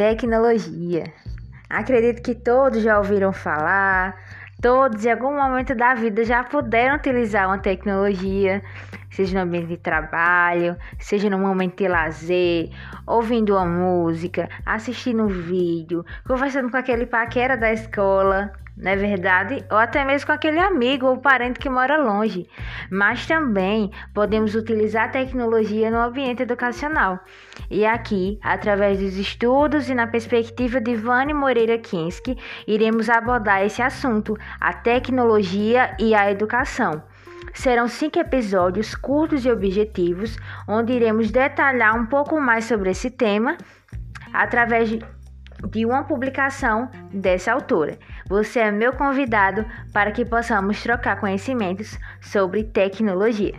Tecnologia. Acredito que todos já ouviram falar, todos em algum momento da vida já puderam utilizar uma tecnologia, seja no ambiente de trabalho, seja no momento de lazer, ouvindo uma música, assistindo um vídeo, conversando com aquele paquera da escola, não é verdade? Ou até mesmo com aquele amigo ou parente que mora longe. Mas também podemos utilizar a tecnologia no ambiente educacional. E aqui, através dos estudos e na perspectiva de Vani Moreira Kinski, iremos abordar esse assunto, a tecnologia e a educação. Serão cinco episódios curtos e objetivos, onde iremos detalhar um pouco mais sobre esse tema através de de uma publicação dessa autora. Você é meu convidado para que possamos trocar conhecimentos sobre tecnologia.